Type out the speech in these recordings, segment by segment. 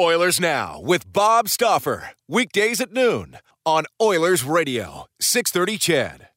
Oilers Now with Bob Stauffer. Weekdays at noon on Oilers Radio, 630 CHED.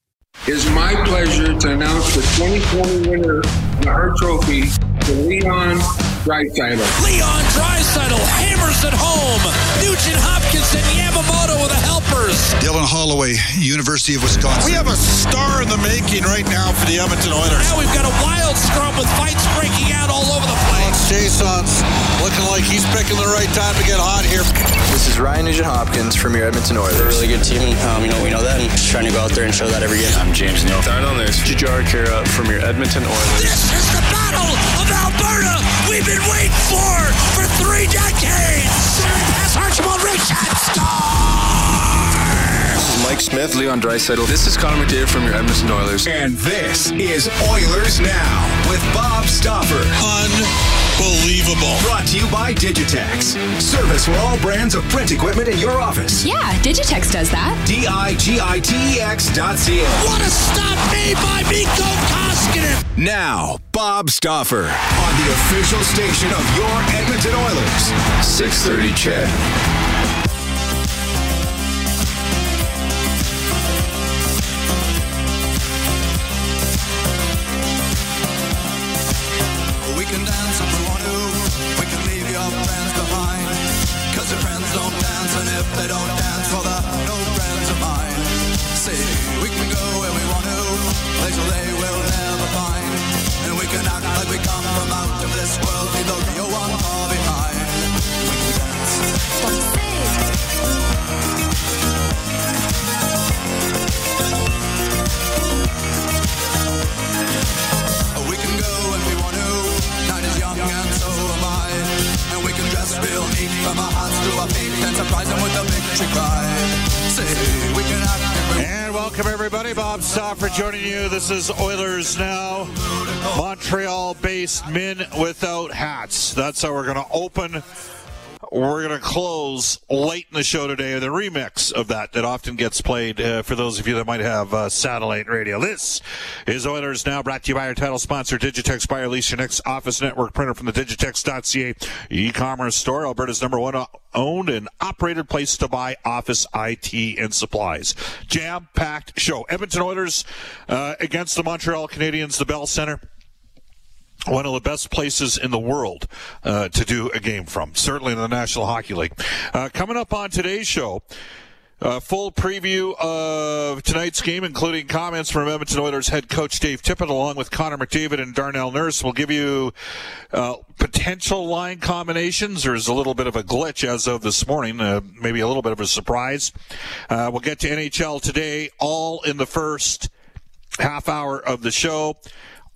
It's my pleasure to announce the 2020 winner of the Hart Trophy to Leon Draisaitl. Leon Draisaitl hammers it home. Nugent Hopkins and Yamamoto with the helpers. Dylan Holloway, University of Wisconsin. We have a star in the making right now for the Edmonton Oilers. Now we've got a wild scrum with fights breaking out all over the place. Jason's looking like he's picking the right time to get hot here. This is Ryan Nugent Hopkins from your Edmonton Oilers. They're a really good team. Um, you know, we know that, and just trying to go out there and show that every game. I'm James Neal. Down on this, Jujhar Khaira from your Edmonton Oilers. This is the Battle of Alberta we've been waiting for for three decades. Pass Archibald Richard score! Mike Smith, Leon Draisaitl. This is Connor McDavid from your Edmonton Oilers. And this is Oilers Now with Bob Stauffer. Unbelievable. Brought to you by Digitex. Service for all brands of print equipment in your office. Yeah, Digitex does that. D-I-G-I-T-E-X dot C-A. What a stop made by Mikko Koskinen! Now, Bob Stauffer on the official station of your Edmonton Oilers. 630 CHED. With a victory cry. And welcome everybody. Bob Stauffer joining you. This is Oilers Now. Montreal-based men without hats. That's how we're going to open. We're going to close late in the show today. The remix of that that often gets played uh, for those of you that might have uh, satellite radio. This is Oilers Now, brought to you by our title sponsor, Digitex. Buy lease your next office network printer from the Digitex.ca e-commerce store. Alberta's number one owned and operated place to buy office IT and supplies. Jam-packed show. Edmonton Oilers uh, against the Montreal Canadiens, the Bell Center one of the best places in the world uh, to do a game from, certainly in the National Hockey League. Uh, coming up on today's show, a full preview of tonight's game, including comments from Edmonton Oilers head coach Dave Tippett, along with Connor McDavid and Darnell Nurse. We'll give you uh, potential line combinations. There's a little bit of a glitch as of this morning, uh, maybe a little bit of a surprise. Uh, we'll get to NHL today, all in the first half hour of the show.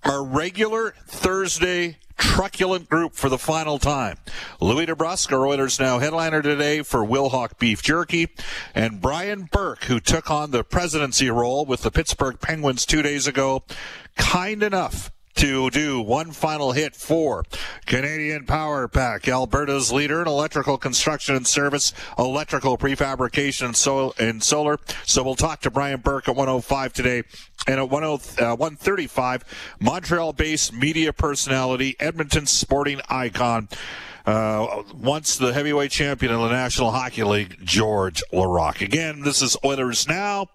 Our regular Thursday truculent group for the final time. Louis DeBrusk, our Oilers Now headliner today for Wilhawk Beef Jerky, and Brian Burke, who took on the presidency role with the Pittsburgh Penguins two days ago, kind enough to do one final hit for Canadian Power Pack, Alberta's leader in electrical construction and service, electrical prefabrication and, so, and solar. So we'll talk to Brian Burke at 105 today. And at 10, uh, 135, Montreal-based media personality, Edmonton sporting icon, uh, once the heavyweight champion of the National Hockey League, George Laraque. Again, this is Oilers Now.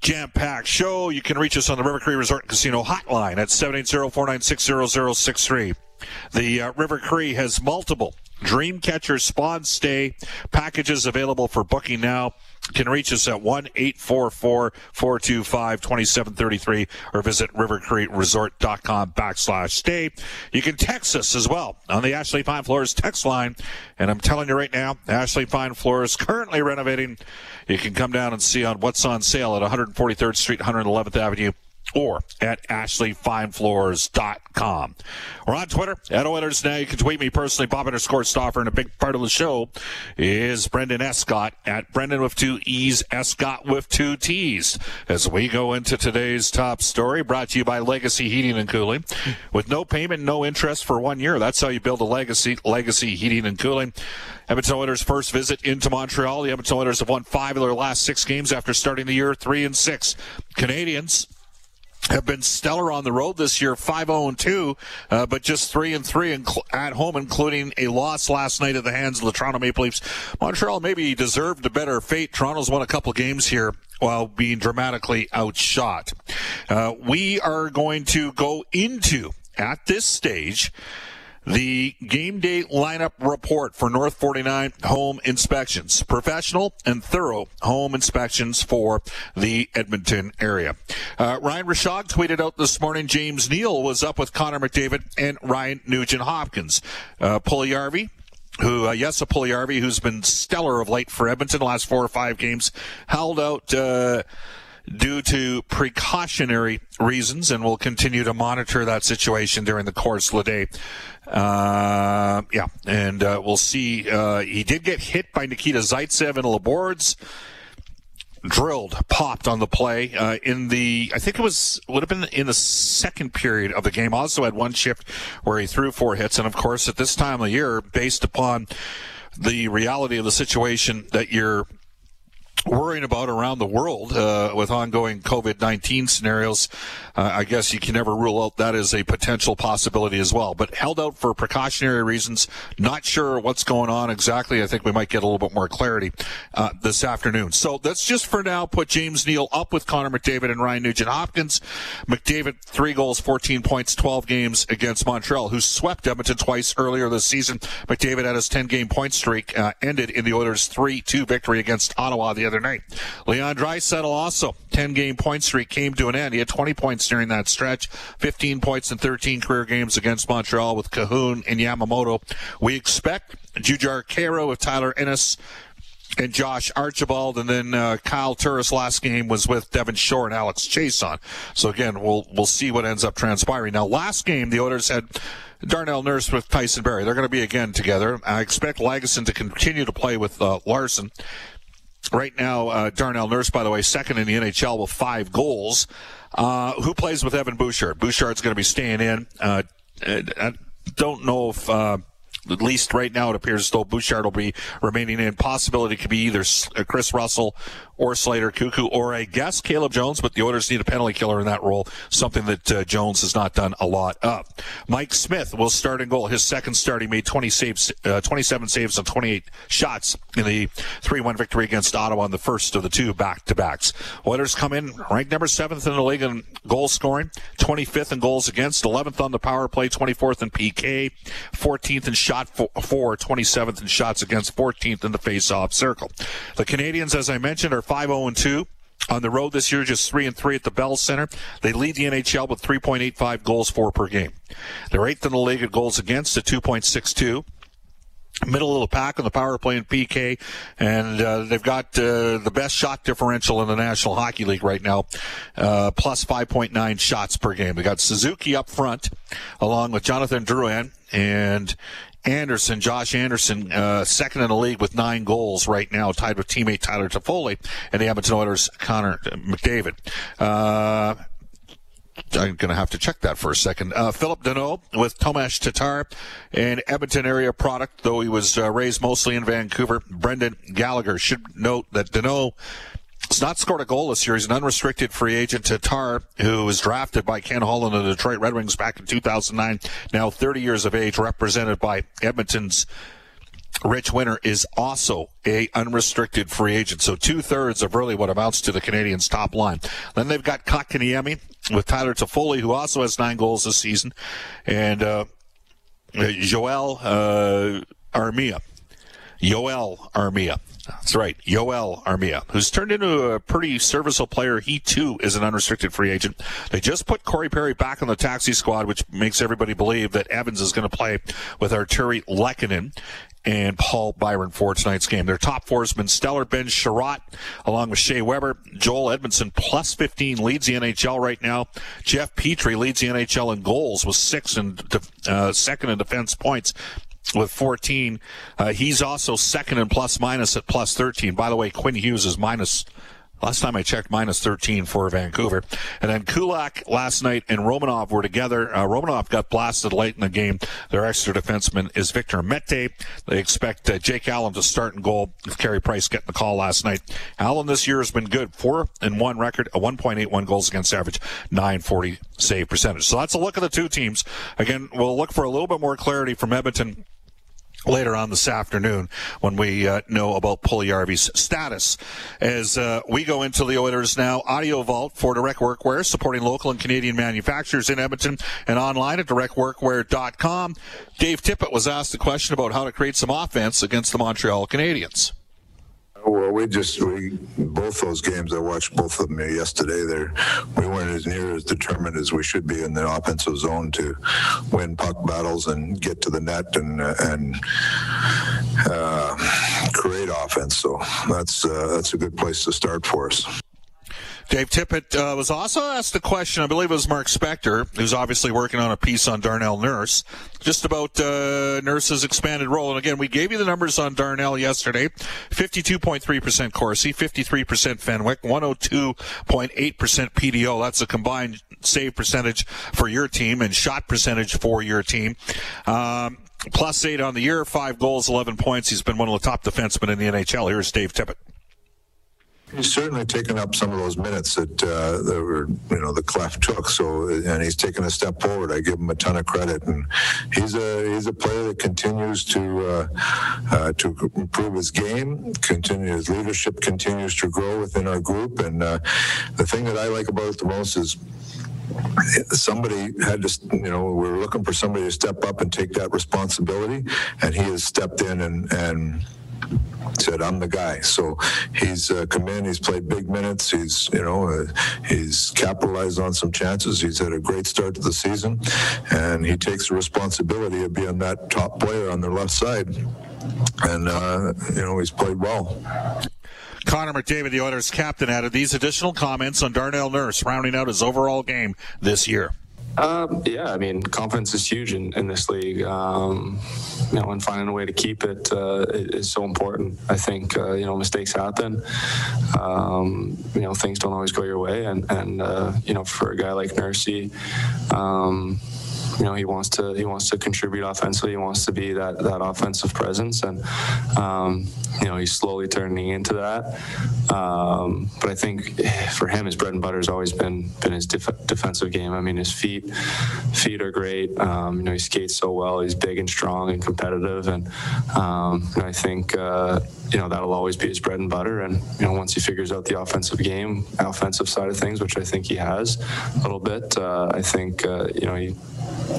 Jam packed show. You can reach us on the River Cree Resort and Casino hotline at 780 496 0063. The uh, River Cree has multiple Dreamcatcher Spawn Stay packages available for booking now. Can reach us at 1 844 425 2733 or visit rivercreeresort.com backslash stay. You can text us as well on the Ashley Fine Floors text line. And I'm telling you right now, Ashley Fine Floors currently renovating. You can come down and see on what's on sale at 143rd Street, 111th Avenue or at ashleyfinefloors.com. We're on Twitter at Oilers Now. You can tweet me personally, Bob underscore Stauffer, and a big part of the show is Brendan Escott at Brendan with two E's, Escott with two T's. As we go into today's top story, brought to you by Legacy Heating and Cooling. With no payment, no interest for one year. That's how you build a legacy, Legacy Heating and Cooling. Edmonton Oilers' first visit into Montreal. The Edmonton Oilers have won five of their last six games after starting the year three and six. Canadiens have been stellar on the road this year, 5-0-2, uh, but just 3-3 inc- at home, including a loss last night at the hands of the Toronto Maple Leafs. Montreal maybe deserved a better fate. Toronto's won a couple games here while being dramatically outshot. Uh, we are going to go into, at this stage, the game day lineup report for North 49 home inspections. Professional and thorough home inspections for the Edmonton area. Uh, Ryan Rishaug tweeted out this morning James Neal was up with Connor McDavid and Ryan Nugent Hopkins. Uh, Puljujärvi who, uh, yes, a Puljujärvi who's been stellar of late for Edmonton last four or five games, held out, uh, due to precautionary reasons, and we'll continue to monitor that situation during the course of the day. Uh, yeah, and uh, we'll see. Uh, he did get hit by Nikita Zaitsev in Labords. Drilled, popped on the play uh, in the. I think it was would have been in the second period of the game. Also had one shift where he threw four hits, and of course, at this time of year, based upon the reality of the situation that you're worrying about around the world uh, with ongoing COVID 19 scenarios, uh, I guess you can never rule out that as a potential possibility as well. But held out for precautionary reasons. Not sure what's going on exactly. I think we might get a little bit more clarity uh, this afternoon. So let's just for now put James Neal up with Connor McDavid and Ryan Nugent Hopkins. McDavid, three goals, 14 points, 12 games against Montreal, who swept Edmonton twice earlier this season. McDavid had his 10 game point streak uh, ended in the Oilers' 3 2 victory against Ottawa the other night. Leon Draisaitl also 10 game point streak came to an end. He had 20 points during that stretch, 15 points in 13 career games against Montreal with Kahun and Yamamoto. We expect Jujhar Khaira with Tyler Ennis and Josh Archibald, and then uh, Kyle Turris last game was with Devin Shore and Alex Chiasson. So again, we'll we'll see what ends up transpiring. Now, last game the Oilers had Darnell Nurse with Tyson Barrie. They're going to be again together. I expect Lagesson to continue to play with uh, Larsson. Right now, uh, Darnell Nurse, by the way, second in the NHL with five goals. Uh, who plays with Evan Bouchard? Bouchard's going to be staying in. Uh, I don't know if, uh, at least right now, it appears as though Bouchard will be remaining in. Possibility could be either uh, Chris Russell or Slater Koekkoek, or I guess Caleb Jones, but the Oilers need a penalty killer in that role, something that uh, Jones has not done a lot of. Mike Smith will start in goal. His second start, he made 20 saves, uh, 27 saves on 28 shots in the 3-1 victory against Ottawa on the first of the two back-to-backs. Oilers come in ranked number seventh in the league in goal scoring, 25th in goals against, 11th on the power play, 24th in PK, 14th in shot for, 27th in shots against, 14th in the face-off circle. The Canadiens, as I mentioned, are 5-0 2 on the road this year, just 3 and 3 at the Bell Center. They lead the NHL with 3.85 goals for per game. They're eighth in the league at goals against at 2.62 middle of the pack on the power play in PK, and uh, they've got uh, the best shot differential in the National Hockey League right now, uh, plus 5.9 shots per game. They got Suzuki up front, along with Jonathan Drouin and Anderson, Josh Anderson, uh, second in the league with nine goals right now, tied with teammate Tyler Toffoli and the Edmonton Oilers' Connor McDavid. Uh, I'm going to have to check that for a second. Uh, Phillip Danault with Tomas Tatar, an Edmonton area product, though he was uh, raised mostly in Vancouver. Brendan Gallagher should note that Danault has not scored a goal this year. He's an unrestricted free agent. Tatar, who was drafted by Ken Holland of the Detroit Red Wings back in 2009, now 30 years of age, represented by Edmonton's Rich Winter is also a unrestricted free agent. So two thirds of really what amounts to the Canadiens' top line. Then they've got Kotkaniemi with Tyler Toffoli, who also has nine goals this season, and uh, Joel uh, Armia. Yoel Armia. That's right, Yoel Armia, who's turned into a pretty serviceable player. He too is an unrestricted free agent. They just put Corey Perry back on the taxi squad, which makes everybody believe that Evans is going to play with Artturi Lehkonen and Paul Byron for tonight's game. Their top four stellar. Ben Chiarot, along with Shea Weber. Joel Edmondson plus 15, leads the NHL right now. Jeff Petry leads the NHL in goals with six and uh, second in defense points with 14. Uh, he's also second in plus minus at plus 13. By the way, Quinn Hughes is minus Last time I checked, minus 13 for Vancouver. And then Kulak last night and Romanov were together. Uh, Romanov got blasted late in the game. Their extra defenseman is Victor Mete. They expect uh, Jake Allen to start in goal with Carey Price getting the call last night. Allen this year has been good. Four and one record, a 1.81 goals against average, 940 save percentage. So that's a look at the two teams. Again, we'll look for a little bit more clarity from Edmonton later on this afternoon when we uh, know about Puljujarvi's status. As uh, we go into the Oilers now, Audio Vault for Direct Workwear, supporting local and Canadian manufacturers in Edmonton and online at directworkwear.com. Dave Tippett was asked a question about how to create some offense against the Montreal Canadiens. Well, we just we both those games. I watched both of them yesterday. There, we weren't as near as determined as we should be in the offensive zone to win puck battles and get to the net and and uh, create offense. So that's uh, that's a good place to start for us. Dave Tippett uh, was also asked a question, I believe it was Mark Spector, who's obviously working on a piece on Darnell Nurse, just about uh, Nurse's expanded role. And again, we gave you the numbers on Darnell yesterday 52.3% Corsi, 53% Fenwick, 102.8% PDO. That's a combined save percentage for your team and shot percentage for your team. Um, plus eight on the year, five goals, 11 points. He's been one of the top defensemen in the NHL. Here's Dave Tippett. He's certainly taken up some of those minutes that uh, that were, you know, the Klef took. So, and he's taken a step forward. I give him a ton of credit, and he's a he's a player that continues to uh, uh, to improve his game. Continue his leadership continues to grow within our group, and uh, the thing that I like about it the most is somebody had to, you know, we are looking for somebody to step up and take that responsibility, and he has stepped in and and said, "I'm the guy." So he's uh, come in. He's played big minutes. He's you know uh, he's capitalized on some chances. He's had a great start to the season, and he takes the responsibility of being that top player on the left side. And uh, you know he's played well. Connor McDavid, the Oilers captain, added these additional comments on Darnell Nurse rounding out his overall game this year. Um, yeah, I mean, confidence is huge in, in this league. Um, you know, and finding a way to keep it uh, is so important. I think uh, you know mistakes happen. Um, you know, things don't always go your way, and and uh, you know, for a guy like Nursey. Um, you know he wants to he wants to contribute offensively. He wants to be that that offensive presence, and um, you know he's slowly turning into that. Um, but I think for him, his bread and butter has always been been his def- defensive game. I mean, his feet feet are great. Um, you know, he skates so well. He's big and strong and competitive, and um, you I think uh, you know that'll always be his bread and butter. And you know, once he figures out the offensive game, offensive side of things, which I think he has a little bit, uh, I think uh, you know he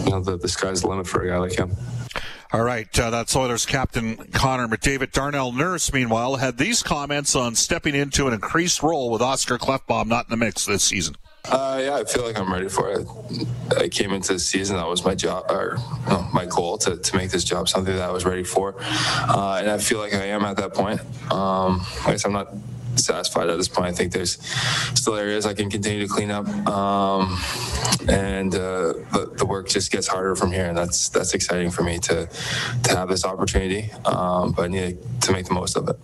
you know, the, the sky's the limit for a guy like him. All right, uh, that's Oilers captain Connor McDavid. Darnell Nurse, meanwhile, had these comments on stepping into an increased role with Oscar Klefbom not in the mix this season. Uh, yeah, I feel like I'm ready for it. I came into the season that was my job or no, my goal to, to make this job something that I was ready for, uh, and I feel like I am at that point. Um, I guess I'm not satisfied at this point. I think there's still areas I can continue to clean up, um, and uh, the, the, work just gets harder from here. And that's that's exciting for me to to have this opportunity, um, but I need to make the most of it.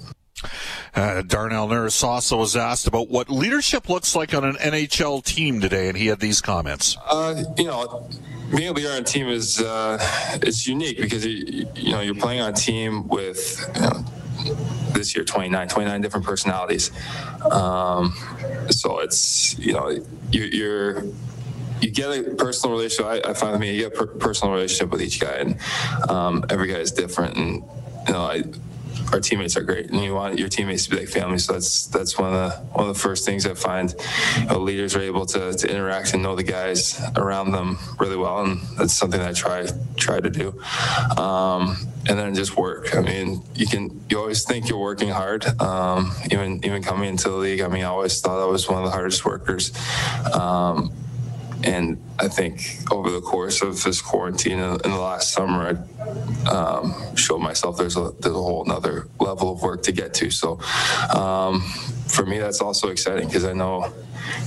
Uh, Darnell Nurse also was asked about what leadership looks like on an NHL team today, and he had these comments. Uh, you know, being a leader on a team is uh, it's unique because you, you know you're playing on a team with. You know, this year 29, 29 different personalities. Um, so it's you know you, you're you get a personal relationship. I, I find I mean, you get a per- personal relationship with each guy, and um, every guy is different. And you know, I, our teammates are great, and you want your teammates to be like family. So that's that's one of the one of the first things I find you know, leaders are able to, to interact and know the guys around them really well, and that's something that I try try to do. Um, and then just work. I mean, you can you always think you're working hard. Um, even even coming into the league, I mean, I always thought I was one of the hardest workers. Um, and I think over the course of this quarantine in, in the last summer, I um, showed myself there's a there's a whole another level of work to get to. So um, for me, that's also exciting because I know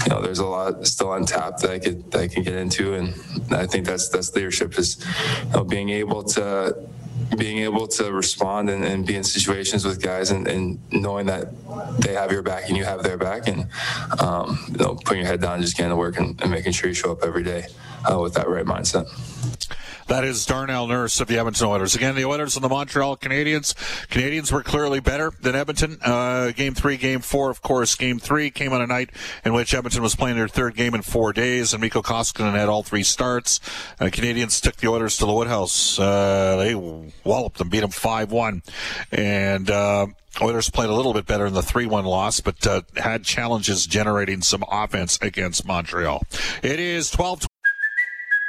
you know there's a lot still untapped that I could that I can get into, and I think that's that's leadership is you know, being able to being able to respond and, and, be in situations with guys and, and, knowing that they have your back and you have their back and um, you know putting your head down just getting to work and, and making sure you show up every day uh, with that right mindset. That is Darnell Nurse of the Edmonton Oilers. Again, the Oilers and the Montreal Canadiens. Canadiens were clearly better than Edmonton. Uh, game three, game four, of course. Game three came on a night in which Edmonton was playing their third game in four days, and Mikko Koskinen had all three starts. Uh, Canadiens took the Oilers to the Woodhouse. Uh, they walloped them, beat them 5-1. And, uh, Oilers played a little bit better in the 3-1 loss, but uh, had challenges generating some offense against Montreal. It is 12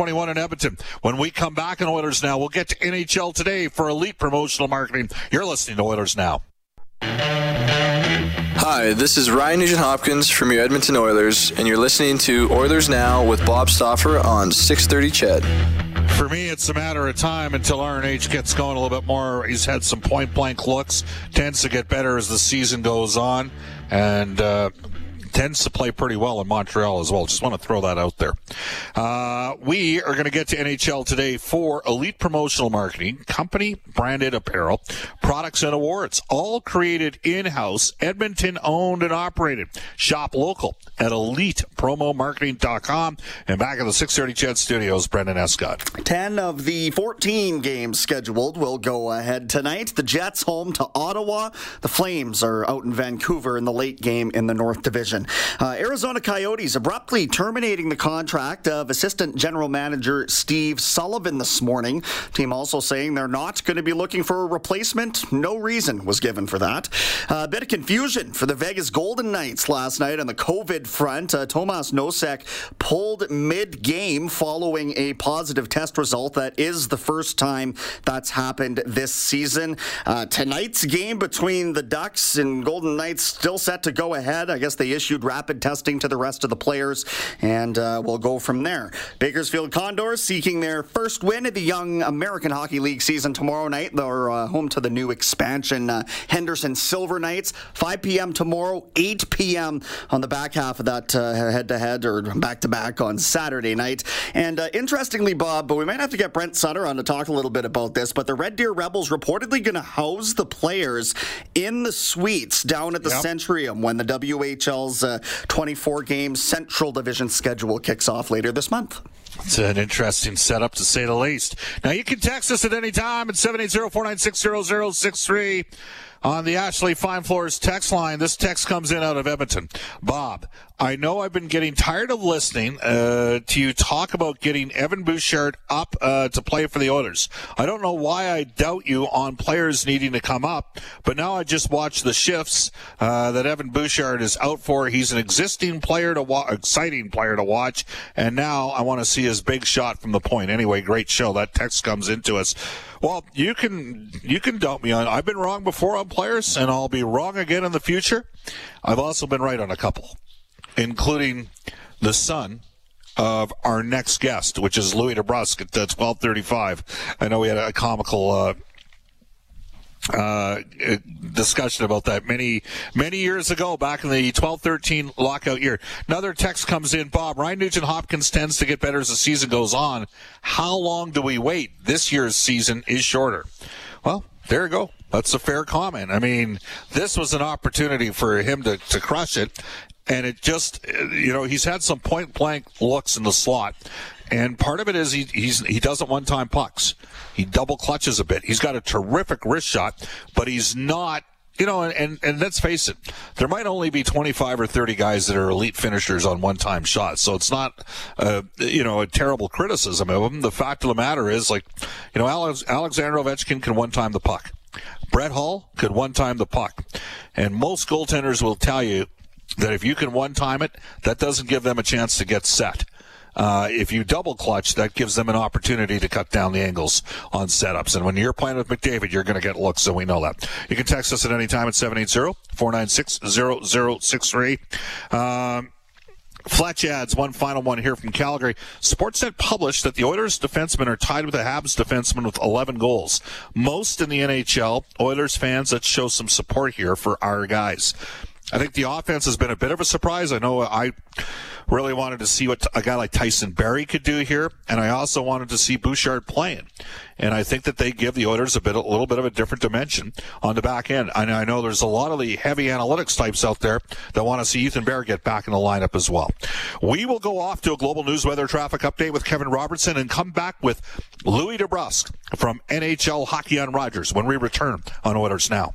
21 in Edmonton. When we come back in Oilers Now, we'll get to NHL today for elite promotional marketing. You're listening to Oilers Now. Hi, this is Ryan Nugent Hopkins from your Edmonton Oilers, and you're listening to Oilers Now with Bob Stauffer on 630 CHED. For me, it's a matter of time until RNH gets going a little bit more. He's had some point blank looks, tends to get better as the season goes on, and uh, tends to play pretty well in Montreal as well. Just want to throw that out there. Uh, we are going to get to NHL today for elite promotional marketing, company branded apparel, products and awards, all created in house, Edmonton owned and operated. Shop local at elitepromomarketing.com. And back in the 630 CHED Studios, Brendan Escott. 10 of the 14 games scheduled will go ahead tonight. The Jets home to Ottawa. The Flames are out in Vancouver in the late game in the North Division. Uh, Arizona Coyotes abruptly terminating the contract of assistant general manager Steve Sullivan this morning. Team also saying they're not going to be looking for a replacement. No reason was given for that. Uh, a bit of confusion for the Vegas Golden Knights last night on the COVID front. Uh, Tomas Nosek pulled mid-game following a positive test result. That is the first time that's happened this season. Uh, tonight's game between the Ducks and Golden Knights still set to go ahead. I guess they issued issued rapid testing to the rest of the players, and uh, we'll go from there. Bakersfield Condors seeking their first win of the Young American Hockey League season tomorrow night. They're uh, home to the new expansion uh, Henderson Silver Knights. 5 p.m. tomorrow, 8 p.m. on the back half of that head to head or back to back on Saturday night. And uh, interestingly, Bob, but we might have to get Brent Sutter on to talk a little bit about this, but the Red Deer Rebels reportedly going to house the players in the suites down at the yep. Centrium when the WHL's Uh, 24 game Central Division schedule kicks off later this month. It's an interesting setup to say the least. Now you can text us at any time at 780-496-0063. On the Ashley Fine Floors text line, this text comes in out of Edmonton. Bob, I know I've been getting tired of listening uh, to you talk about getting Evan Bouchard up uh, to play for the Oilers. I don't know why I doubt you on players needing to come up, but now I just watched the shifts uh, that Evan Bouchard is out for. He's an existing player to watch, exciting player to watch, and now I want to see his big shot from the point. Anyway, great show. That text comes into us. Well, you can you can dump me on. I've been wrong before on players, and I'll be wrong again in the future. I've also been right on a couple, including the son of our next guest, which is Louis DeBrusk at twelve thirty-five. I know we had a comical. Uh, uh, discussion about that many many years ago back in the 12-13 lockout year. Another text comes in bob ryan nugent hopkins tends to get better as the season goes on. How long do we wait? This year's season is shorter. Well there you go. That's a fair comment. I mean this was an opportunity for him to, to crush it and it just you know he's had some point blank looks in the slot and part of it is he he's, he doesn't one time pucks. He double clutches a bit. He's got a terrific wrist shot, but he's not you know, and, and, and, let's face it, there might only be 25 or 30 guys that are elite finishers on one time shots. So it's not, uh, you know, a terrible criticism of him. The fact of the matter is, like, you know, Alex, Alexander Ovechkin can one time the puck. Brett Hull could one time the puck. And most goaltenders will tell you that if you can one time it, that doesn't give them a chance to get set. Uh, if you double clutch, that gives them an opportunity to cut down the angles on setups. And when you're playing with McDavid, you're going to get looks, so we know that. You can text us at any time at 780-496-0063. Um, Fletch adds one final one here from Calgary. Sportsnet published that the Oilers defensemen are tied with the Habs defenseman with 11 goals. Most in the NHL. Oilers fans, let's show some support here for our guys. I think the offense has been a bit of a surprise. I know I really wanted to see what a guy like Tyson Barrie could do here, and I also wanted to see Bouchard playing. And I think that they give the Oilers a bit, a little bit of a different dimension on the back end. And I know there's a lot of the heavy analytics types out there that want to see Ethan Bear get back in the lineup as well. We will go off to a global news weather traffic update with Kevin Robertson and come back with Louis DeBrusk from NHL Hockey on Rogers when we return on Oilers Now.